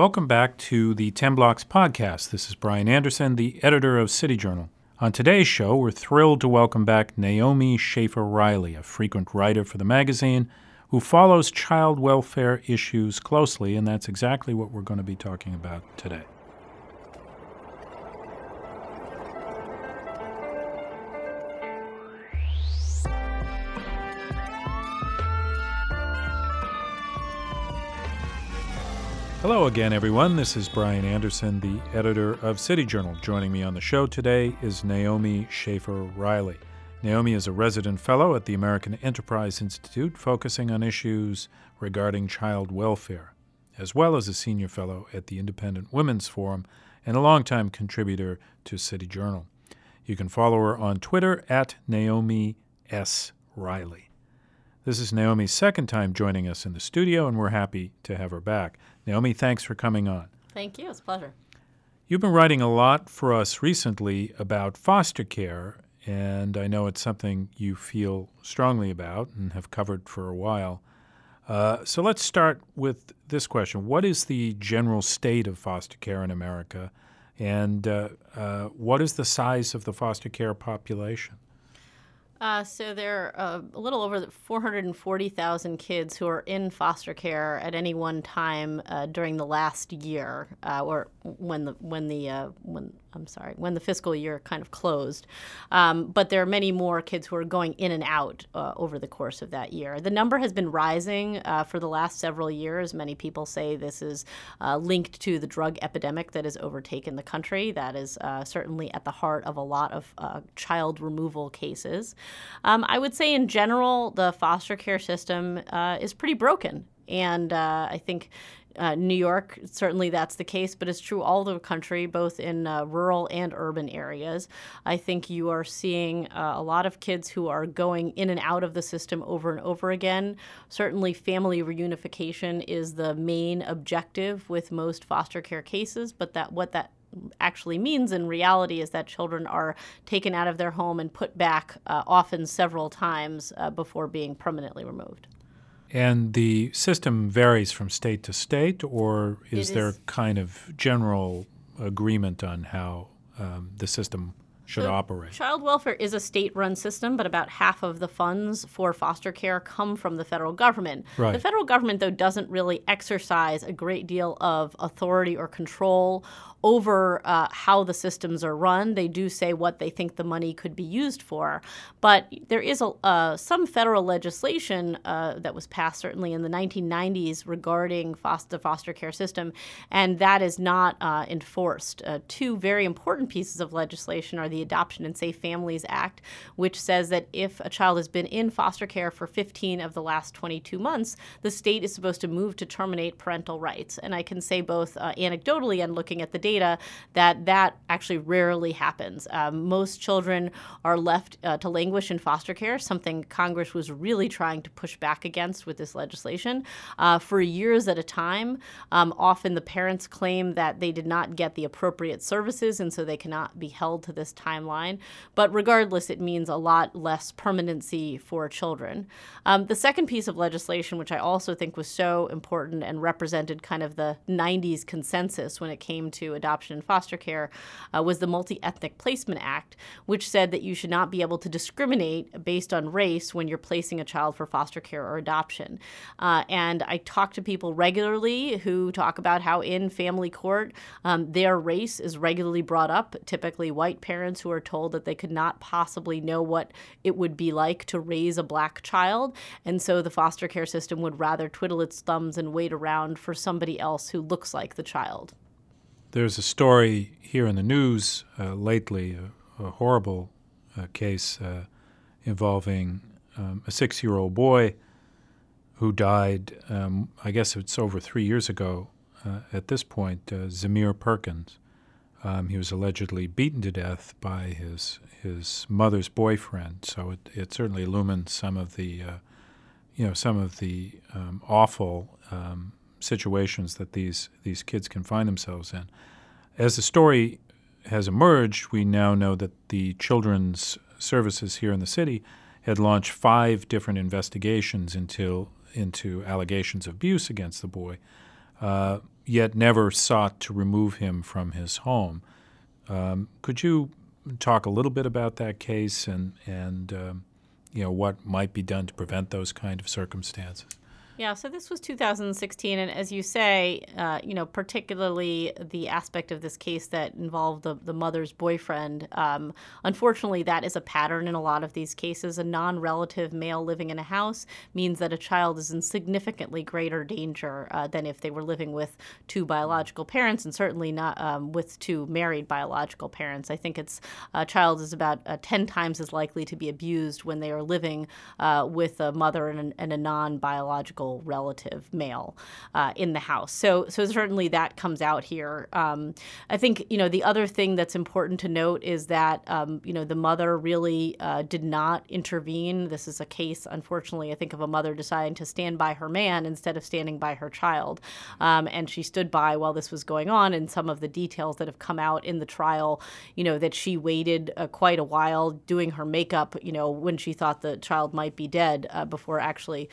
Welcome back to the 10 Blocks podcast. This is Brian Anderson, the editor of City Journal. On today's show, we're thrilled to welcome back Naomi Schaefer Riley, a frequent writer for the magazine who follows child welfare issues closely, and that's exactly what we're going to be talking about today. Hello again, everyone. This is Brian Anderson, the editor of City Journal. Joining me on the show today is Naomi Schaefer Riley. Naomi is a resident fellow at the American Enterprise Institute, focusing on issues regarding child welfare, as well as a senior fellow at the Independent Women's Forum and a longtime contributor to City Journal. You can follow her on Twitter at Naomi S. Riley. This is Naomi's second time joining us in the studio, and we're happy to have her back. Naomi, thanks for coming on. Thank you. It's a pleasure. You've been writing a lot for us recently about foster care, and I know it's something you feel strongly about and have covered for a while. Uh, so let's start with this question What is the general state of foster care in America, and uh, uh, what is the size of the foster care population? Uh, so there are uh, a little over 440,000 kids who are in foster care at any one time uh, during the last year, uh, or when the when the uh, when I'm sorry, when the fiscal year kind of closed. Um, but there are many more kids who are going in and out uh, over the course of that year. The number has been rising uh, for the last several years. Many people say this is uh, linked to the drug epidemic that has overtaken the country. That is uh, certainly at the heart of a lot of uh, child removal cases. Um, I would say, in general, the foster care system uh, is pretty broken. And I think uh, New York, certainly that's the case, but it's true all over the country, both in uh, rural and urban areas. I think you are seeing uh, a lot of kids who are going in and out of the system over and over again. Certainly, family reunification is the main objective with most foster care cases, but that what that actually means in reality is that children are taken out of their home and put back uh, often several times uh, before being permanently removed. And the system varies from state to state, or is, is there kind of general agreement on how um, the system should so operate? Child welfare is a state run system, but about half of the funds for foster care come from the federal government. Right. The federal government, though, doesn't really exercise a great deal of authority or control over uh, how the systems are run. They do say what they think the money could be used for, but there is a, uh, some federal legislation uh, that was passed certainly in the 1990s regarding foster, the foster care system, and that is not uh, enforced. Uh, two very important pieces of legislation are the Adoption and Safe Families Act, which says that if a child has been in foster care for 15 of the last 22 months, the state is supposed to move to terminate parental rights. And I can say both uh, anecdotally and looking at the data data that that actually rarely happens. Um, most children are left uh, to languish in foster care, something Congress was really trying to push back against with this legislation uh, for years at a time. Um, often the parents claim that they did not get the appropriate services, and so they cannot be held to this timeline. But regardless, it means a lot less permanency for children. Um, the second piece of legislation, which I also think was so important and represented kind of the 90s consensus when it came to adoption and foster care uh, was the Multi Ethnic Placement Act, which said that you should not be able to discriminate based on race when you're placing a child for foster care or adoption. Uh, and I talk to people regularly who talk about how in family court, um, their race is regularly brought up, typically white parents who are told that they could not possibly know what it would be like to raise a black child. And so the foster care system would rather twiddle its thumbs and wait around for somebody else who looks like the child. There's a story here in the news uh, lately, a, a horrible uh, case uh, involving um, a six year old boy who died, um, I guess it's over three years ago uh, at this point, uh, Zymere Perkins. Um, he was allegedly beaten to death by his his mother's boyfriend. So it, it certainly illumines some of the, uh, you know, some of the um, awful um, situations that these these kids can find themselves in. As the story has emerged, we now know that the children's services here in the city had launched five different investigations into into allegations of abuse against the boy. Uh, yet never sought to remove him from his home. Um, could you talk a little bit about that case and and um, you know what might be done to prevent those kind of circumstances? Yeah, so this was 2016, and as you say, uh, you know, particularly the aspect of this case that involved the, the mother's boyfriend. Um, unfortunately, that is a pattern in a lot of these cases. A non relative male living in a house means that a child is in significantly greater danger uh, than if they were living with two biological parents, and certainly not um, with two married biological parents. I think it's a child is about uh, 10 times as likely to be abused when they are living uh, with a mother and, and a non relative male uh, in the house. So, so certainly that comes out here. Um, I think you know the other thing that's important to note is that um, you know the mother really uh, did not intervene. This is a case, unfortunately, I think of a mother deciding to stand by her man instead of standing by her child, um, and she stood by while this was going on. And some of the details that have come out in the trial, you know, that she waited uh, quite a while doing her makeup, you know, when she thought the child might be dead uh, before actually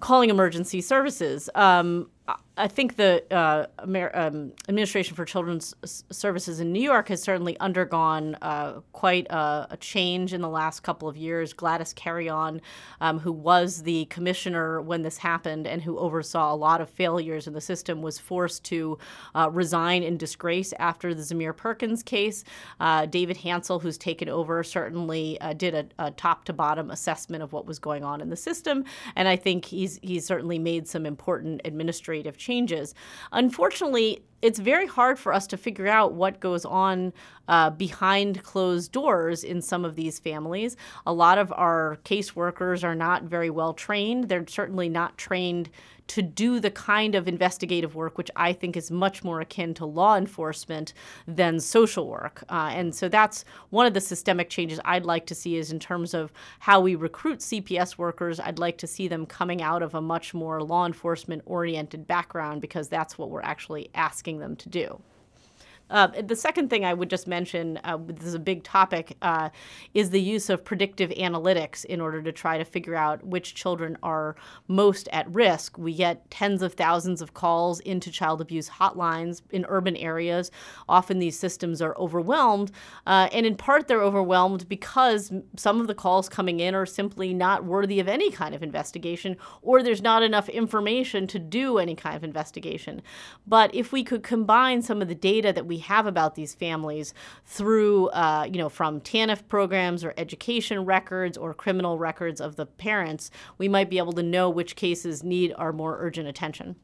calling emergency services. Um, I think the uh, Amer- um, Administration for Children's Services in New York has certainly undergone uh, quite a, a, change in the last couple of years. Gladys Carrion, um, who was the commissioner when this happened and who oversaw a lot of failures in the system, was forced to uh, resign in disgrace after the Zymere Perkins case. Uh, David Hansell, who's taken over, certainly uh, did a, a top to bottom assessment of what was going on in the system, and I think he's he's certainly made some important administrative changes changes. Unfortunately, it's very hard for us to figure out what goes on uh, behind closed doors in some of these families. A lot of our caseworkers are not very well trained. They're certainly not trained to do the kind of investigative work which I think is much more akin to law enforcement than social work. Uh, and so that's one of the systemic changes I'd like to see is in terms of how we recruit CPS workers. I'd like to see them coming out of a much more law enforcement oriented background because that's what we're actually asking them to do. Uh, the second thing I would just mention, uh, this is a big topic, uh, is the use of predictive analytics in order to try to figure out which children are most at risk. We get tens of thousands of calls into child abuse hotlines in urban areas. Often these systems are overwhelmed, uh, and in part they're overwhelmed because some of the calls coming in are simply not worthy of any kind of investigation, or there's not enough information to do any kind of investigation. But if we could combine some of the data that we have about these families through, uh, you know, from TANF programs or education records or criminal records of the parents, we might be able to know which cases need our more urgent attention.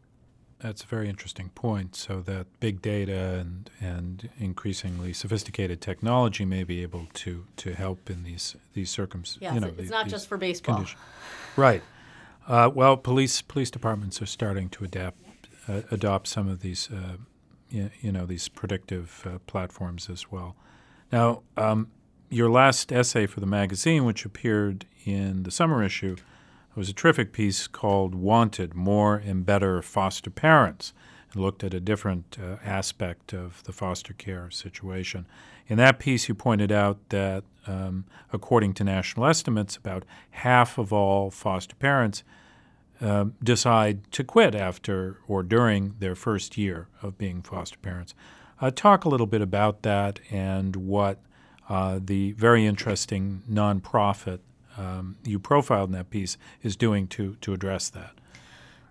That's a very interesting point. So that big data and and increasingly sophisticated technology may be able to to help in these these circumstances. Yes, you know, it's these, not just for baseball. Conditions. Right. Uh, well, police police departments are starting to adapt uh, adopt some of these uh, you know these predictive uh, platforms as well. Now, um, your last essay for the magazine, which appeared in the summer issue, was a terrific piece called "Wanted: More and Better Foster Parents." and looked at a different uh, aspect of the foster care situation. In that piece, you pointed out that, um, according to national estimates, about half of all foster parents uh, decide to quit after or during their first year of being foster parents. Uh, talk a little bit about that and what uh, the very interesting nonprofit um, you profiled in that piece is doing to, to address that.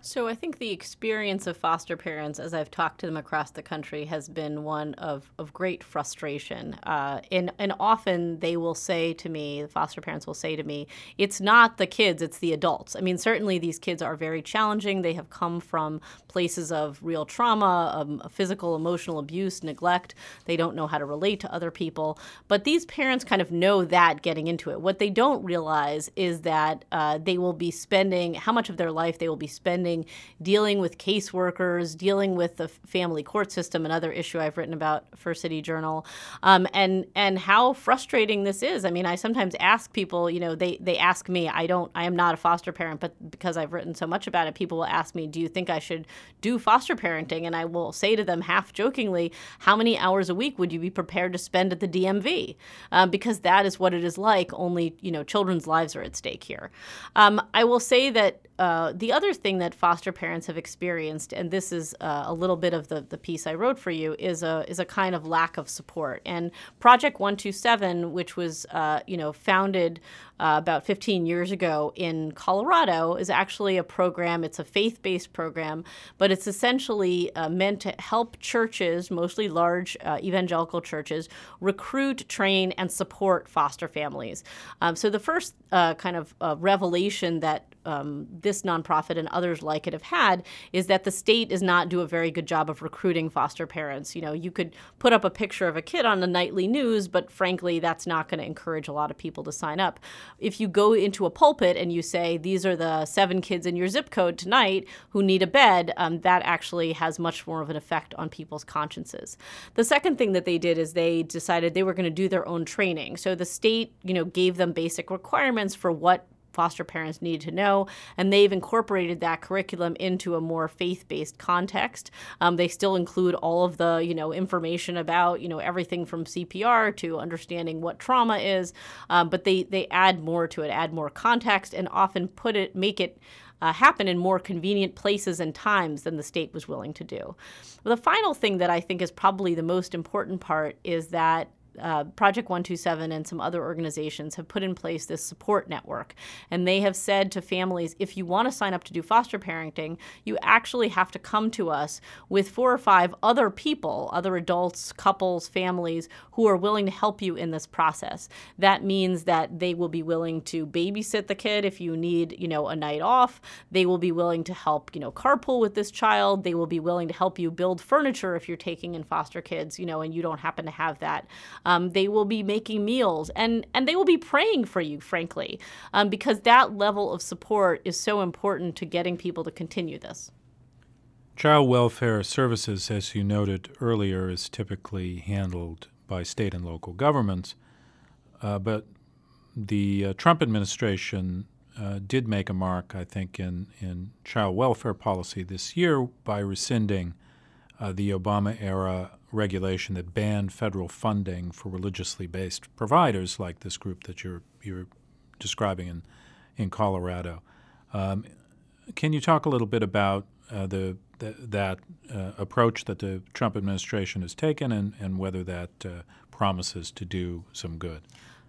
So I think the experience of foster parents, as I've talked to them across the country, has been one of, of great frustration. Uh, and, and often they will say to me, the foster parents will say to me, it's not the kids, it's the adults. I mean, certainly these kids are very challenging. They have come from places of real trauma, um, physical, emotional abuse, neglect. They don't know how to relate to other people. But these parents kind of know that getting into it. What they don't realize is that uh, they will be spending, how much of their life they will be spending dealing with caseworkers, dealing with the family court system, another issue I've written about for City Journal, um, and and how frustrating this is. I mean, I sometimes ask people, you know, they they ask me, I don't, I am not a foster parent, but because I've written so much about it, people will ask me, do you think I should do foster parenting? And I will say to them, half jokingly, how many hours a week would you be prepared to spend at the DMV? Um, because that is what it is like. Only you know, children's lives are at stake here. Um, I will say that uh, the other thing that foster parents have experienced, and this is uh, a little bit of the, the piece I wrote for you, is a is a kind of lack of support. And Project One Two Seven, which was uh, you know founded uh, about 15 years ago in Colorado, is actually a program. It's a faith based program, but it's essentially uh, meant to help churches, mostly large uh, evangelical churches, recruit, train, and support foster families. Um, so the first kind of revelation that um, this nonprofit and others like it have had is that the state does not do a very good job of recruiting foster parents. You know, you could put up a picture of a kid on the nightly news, but frankly, that's not going to encourage a lot of people to sign up. If you go into a pulpit and you say, these are the seven kids in your zip code tonight who need a bed, um, that actually has much more of an effect on people's consciences. The second thing that they did is they decided they were going to do their own training. So the state, you know, gave them basic requirements for what foster parents need to know, and they've incorporated that curriculum into a more faith-based context. Um, they still include all of the you know information about you know everything from CPR to understanding what trauma is, um, but they they add more to it, add more context, and often put it make it. Uh, happen in more convenient places and times than the state was willing to do. The final thing that I think is probably the most important part is that uh, Project 127 and some other organizations have put in place this support network. And they have said to families if you want to sign up to do foster parenting, you actually have to come to us with four or five other people, other adults, couples, families who are willing to help you in this process. That means that they will be willing to babysit the kid if you need, you know, a night off. They will be willing to help, you know, carpool with this child. They will be willing to help you build furniture if you're taking in foster kids, you know, and you don't happen to have that. Um, they will be making meals and, and they will be praying for you, frankly, um, because that level of support is so important to getting people to continue this. Child welfare services, as you noted earlier, is typically handled by state and local governments. Uh, but the uh, Trump administration uh, did make a mark, I think, in, in child welfare policy this year by rescinding uh, the Obama era regulation that banned federal funding for religiously based providers like this group that you're you're describing in in Colorado. Um, can you talk a little bit about uh, the, the, that uh, approach that the Trump administration has taken and, and whether that uh, promises to do some good?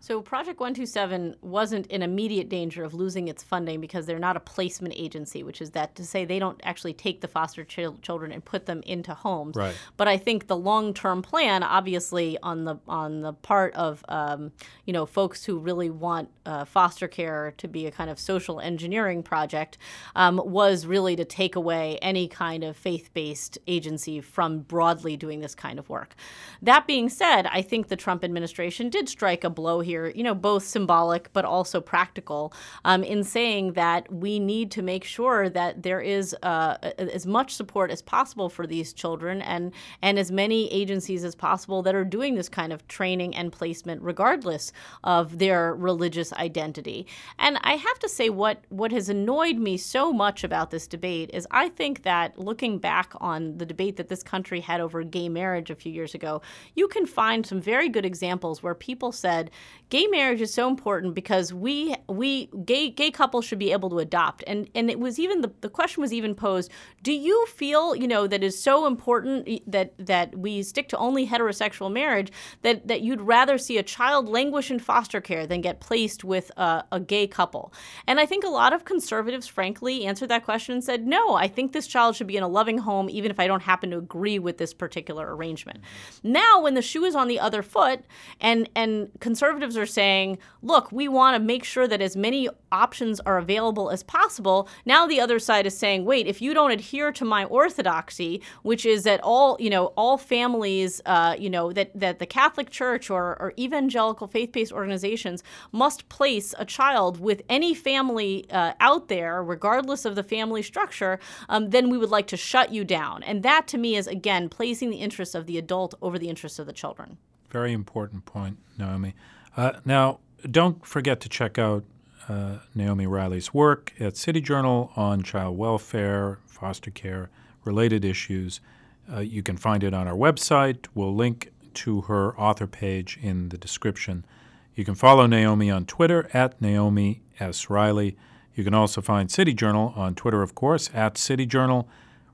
So Project 127 wasn't in immediate danger of losing its funding because they're not a placement agency, which is that to say they don't actually take the foster ch- children and put them into homes. Right. But I think the long-term plan, obviously, on the on the part of um, you know folks who really want uh, foster care to be a kind of social engineering project, um, was really to take away any kind of faith-based agency from broadly doing this kind of work. That being said, I think the Trump administration did strike a blow here here, you know, both symbolic but also practical, um, in saying that we need to make sure that there is uh, as much support as possible for these children and and as many agencies as possible that are doing this kind of training and placement, regardless of their religious identity. And I have to say, what what has annoyed me so much about this debate is I think that looking back on the debate that this country had over gay marriage a few years ago, you can find some very good examples where people said gay marriage is so important because we we gay gay couples should be able to adopt. And and it was even the, the question was even posed do you feel you know that is so important that that we stick to only heterosexual marriage that that you'd rather see a child languish in foster care than get placed with a, a gay couple? And i think a lot of conservatives frankly answered that question and said no i think this child should be in a loving home even if i don't happen to agree with this particular arrangement. Now when the shoe is on the other foot and and conservatives are saying, look, we want to make sure that as many options are available as possible. Now the other side is saying, wait, if you don't adhere to my orthodoxy, which is that all, you know, all families, uh, you know, that, that the Catholic Church or, or evangelical faith-based organizations must place a child with any family uh, out there, regardless of the family structure, um, then we would like to shut you down. And that to me is, again, placing the interests of the adult over the interests of the children. Very important point, Naomi. Uh, now, don't forget to check out uh, Naomi Riley's work at City Journal on child welfare, foster care, related issues. Uh, you can find it on our website. We'll link to her author page in the description. You can follow Naomi on Twitter at Naomi S. Riley. You can also find City Journal on Twitter, of course, at City Journal.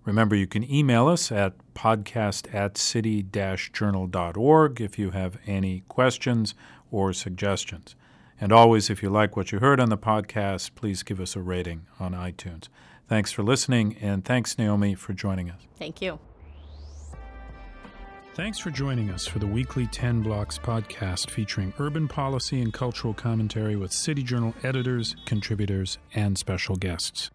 Remember, you can email us at podcast at city journal.org if you have any questions or suggestions. And always, if you like what you heard on the podcast, please give us a rating on iTunes. Thanks for listening, and thanks, Naomi, for joining us. Thank you. Thanks for joining us for the weekly 10 Blocks podcast featuring urban policy and cultural commentary with City Journal editors, contributors, and special guests.